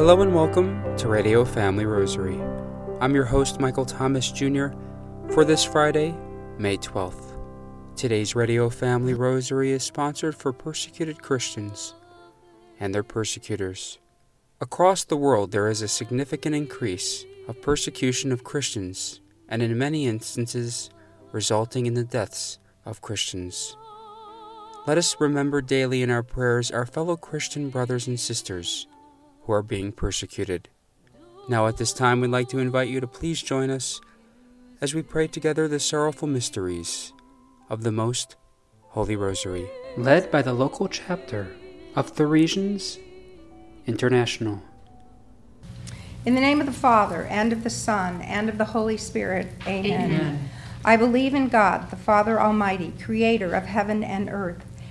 Hello and welcome to Radio Family Rosary. I'm your host, Michael Thomas Jr., for this Friday, May 12th. Today's Radio Family Rosary is sponsored for persecuted Christians and their persecutors. Across the world, there is a significant increase of persecution of Christians, and in many instances, resulting in the deaths of Christians. Let us remember daily in our prayers our fellow Christian brothers and sisters who are being persecuted. Now, at this time, we'd like to invite you to please join us as we pray together the sorrowful mysteries of the Most Holy Rosary, led by the local chapter of Theresians International. In the name of the Father, and of the Son, and of the Holy Spirit, amen. amen. I believe in God, the Father Almighty, creator of heaven and earth,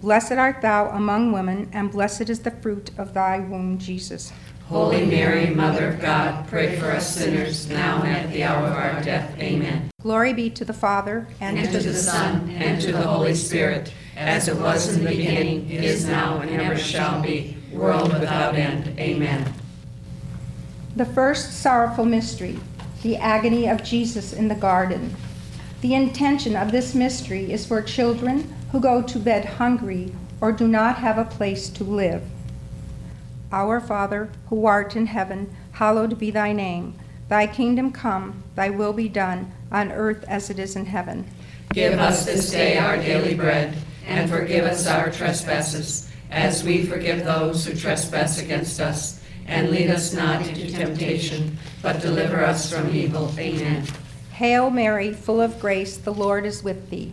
Blessed art thou among women, and blessed is the fruit of thy womb, Jesus. Holy Mary, Mother of God, pray for us sinners, now and at the hour of our death. Amen. Glory be to the Father, and, and to, to the Son, and to the Holy Spirit, as it was in the beginning, is now, and ever shall be, world without end. Amen. The first sorrowful mystery, the agony of Jesus in the garden. The intention of this mystery is for children who go to bed hungry or do not have a place to live. Our Father, who art in heaven, hallowed be thy name. Thy kingdom come, thy will be done, on earth as it is in heaven. Give us this day our daily bread, and forgive us our trespasses, as we forgive those who trespass against us. And lead us not into temptation, but deliver us from evil. Amen. Hail Mary, full of grace, the Lord is with thee.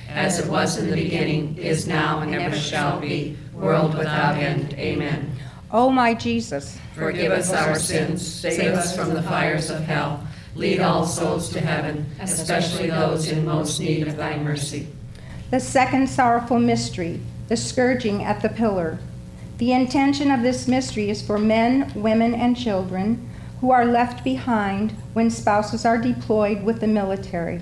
as it was in the beginning, is now, and ever shall be, world without end. Amen. O my Jesus. Forgive us our sins, save us from the fires of hell, lead all souls to heaven, especially those in most need of thy mercy. The second sorrowful mystery, the scourging at the pillar. The intention of this mystery is for men, women, and children who are left behind when spouses are deployed with the military.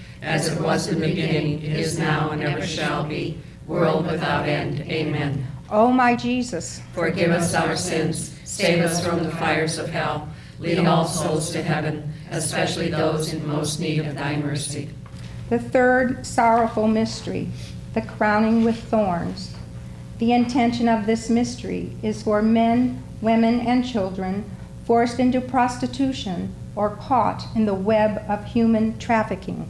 as it was in the beginning, is now, and ever shall be, world without end. Amen. O my Jesus. Forgive us our sins, save us from the fires of hell, lead all souls to heaven, especially those in most need of thy mercy. The third sorrowful mystery, the crowning with thorns. The intention of this mystery is for men, women, and children forced into prostitution or caught in the web of human trafficking.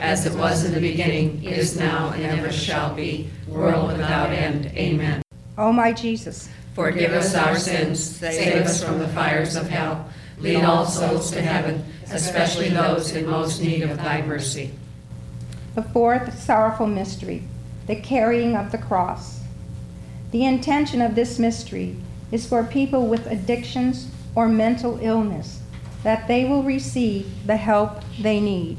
as it was in the beginning, is now, and ever shall be, world without end. Amen. O my Jesus. Forgive us our sins, save us from the fires of hell, lead all souls to heaven, especially those in most need of thy mercy. The fourth sorrowful mystery, the carrying of the cross. The intention of this mystery is for people with addictions or mental illness that they will receive the help they need.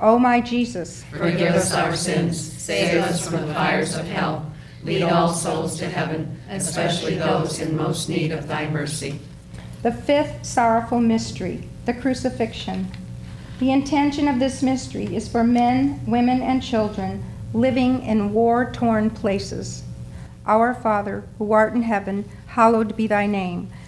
O my Jesus. Forgive us our sins, save us from the fires of hell, lead all souls to heaven, especially those in most need of thy mercy. The fifth sorrowful mystery, the crucifixion. The intention of this mystery is for men, women, and children living in war torn places. Our Father, who art in heaven, hallowed be thy name.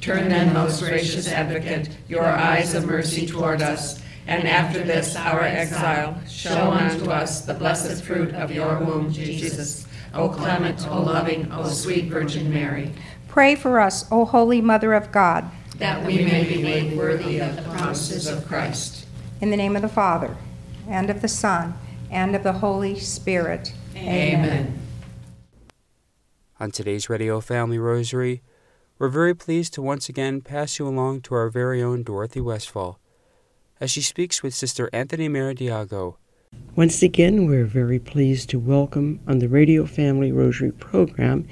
Turn then, most gracious advocate, your eyes of mercy toward us, and after this our exile, show unto us the blessed fruit of your womb, Jesus. O clement, O loving, O sweet Virgin Mary, Pray for us, O Holy Mother of God. that we may be made worthy of the promises of Christ. In the name of the Father, and of the Son, and of the Holy Spirit. Amen. On today's Radio Family Rosary, we're very pleased to once again pass you along to our very own Dorothy Westfall as she speaks with Sister Anthony Mary Diago. Once again, we're very pleased to welcome on the Radio Family Rosary program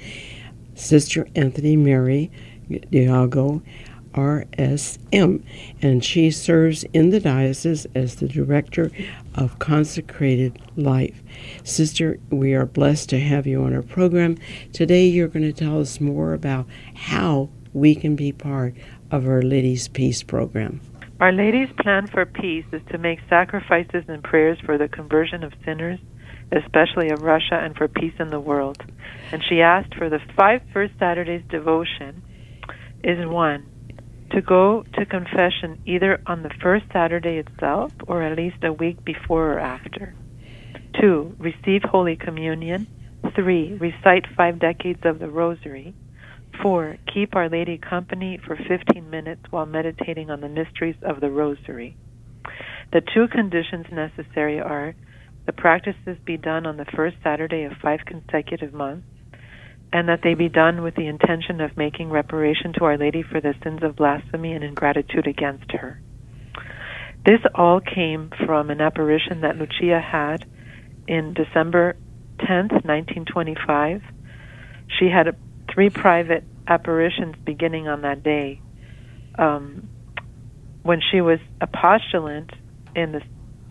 Sister Anthony Mary Diago, RSM, and she serves in the diocese as the Director of Consecrated Life. Sister, we are blessed to have you on our program. Today, you're going to tell us more about how we can be part of Our Lady's Peace program. Our Lady's plan for peace is to make sacrifices and prayers for the conversion of sinners, especially of Russia, and for peace in the world. And she asked for the five first Saturdays devotion is one, to go to confession either on the first Saturday itself or at least a week before or after. Two, receive Holy Communion. Three, recite five decades of the Rosary. Four, keep Our Lady company for 15 minutes while meditating on the mysteries of the Rosary. The two conditions necessary are the practices be done on the first Saturday of five consecutive months, and that they be done with the intention of making reparation to Our Lady for the sins of blasphemy and ingratitude against her. This all came from an apparition that Lucia had in December 10th, 1925. She had a, three private apparitions beginning on that day. Um, when she was a postulant in the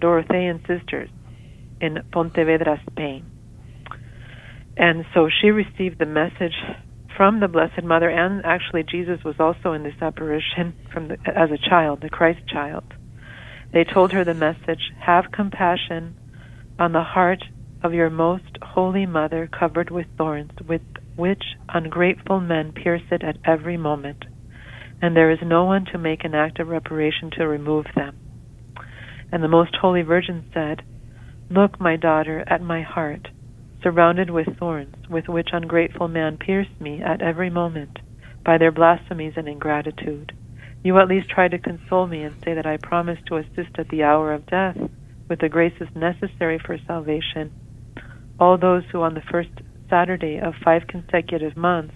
Dorothean Sisters, in Pontevedra, Spain. And so she received the message from the Blessed Mother, and actually Jesus was also in this apparition from the, as a child, the Christ child. They told her the message: "Have compassion on the heart of your most holy mother, covered with thorns, with which ungrateful men pierce it at every moment, and there is no one to make an act of reparation to remove them." And the Most Holy Virgin said, "Look, my daughter, at my heart." Surrounded with thorns, with which ungrateful man pierced me at every moment by their blasphemies and ingratitude. You at least try to console me and say that I promise to assist at the hour of death with the graces necessary for salvation. All those who on the first Saturday of five consecutive months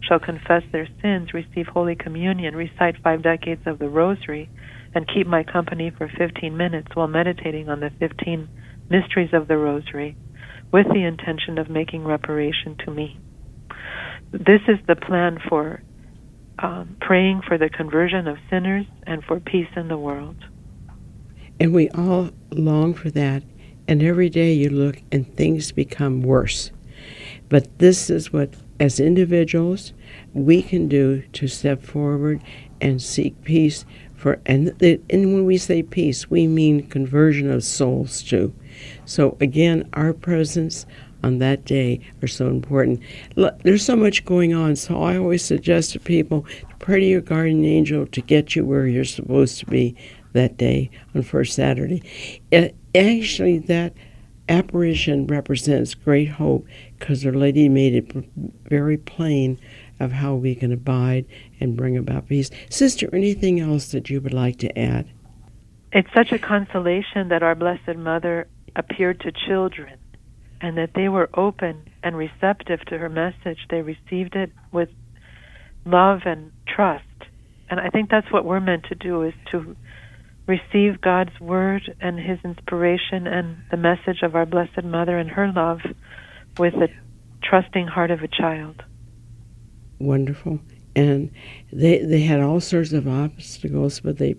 shall confess their sins, receive Holy Communion, recite five decades of the Rosary, and keep my company for fifteen minutes while meditating on the fifteen mysteries of the Rosary with the intention of making reparation to me. This is the plan for um, praying for the conversion of sinners and for peace in the world. And we all long for that. And every day you look and things become worse. But this is what, as individuals, we can do to step forward and seek peace. For and, and when we say peace, we mean conversion of souls too. So, again, our presence on that day are so important. There's so much going on, so I always suggest to people to pray to your guardian angel to get you where you're supposed to be that day on First Saturday. It, actually, that apparition represents great hope because Our Lady made it very plain of how we can abide and bring about peace. Sister, anything else that you would like to add? It's such a consolation that our Blessed Mother appeared to children and that they were open and receptive to her message. They received it with love and trust. And I think that's what we're meant to do is to receive God's word and his inspiration and the message of our blessed mother and her love with the trusting heart of a child. Wonderful and they they had all sorts of obstacles, but they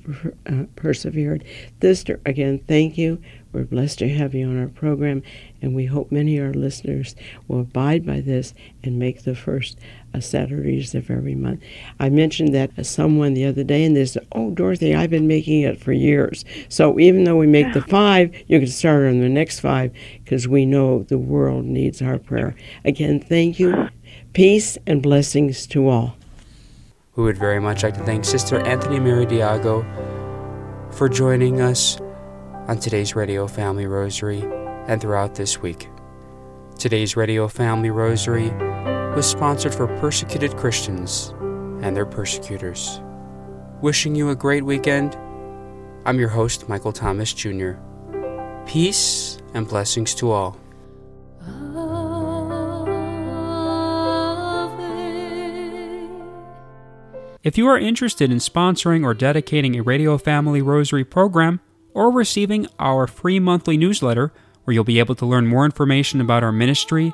uh, persevered. Sister, again, thank you. We're blessed to have you on our program, and we hope many of our listeners will abide by this and make the first Uh, Saturdays of every month. I mentioned that to someone the other day, and they said, "Oh, Dorothy, I've been making it for years." So even though we make the five, you can start on the next five because we know the world needs our prayer. Again, thank you. Peace and blessings to all. We would very much like to thank Sister Anthony Mary Diago for joining us on today's Radio Family Rosary and throughout this week. Today's Radio Family Rosary was sponsored for persecuted Christians and their persecutors. Wishing you a great weekend, I'm your host, Michael Thomas Jr. Peace and blessings to all. If you are interested in sponsoring or dedicating a Radio Family Rosary program, or receiving our free monthly newsletter, where you'll be able to learn more information about our ministry,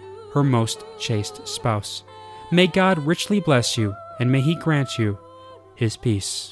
her most chaste spouse. May God richly bless you, and may He grant you His peace.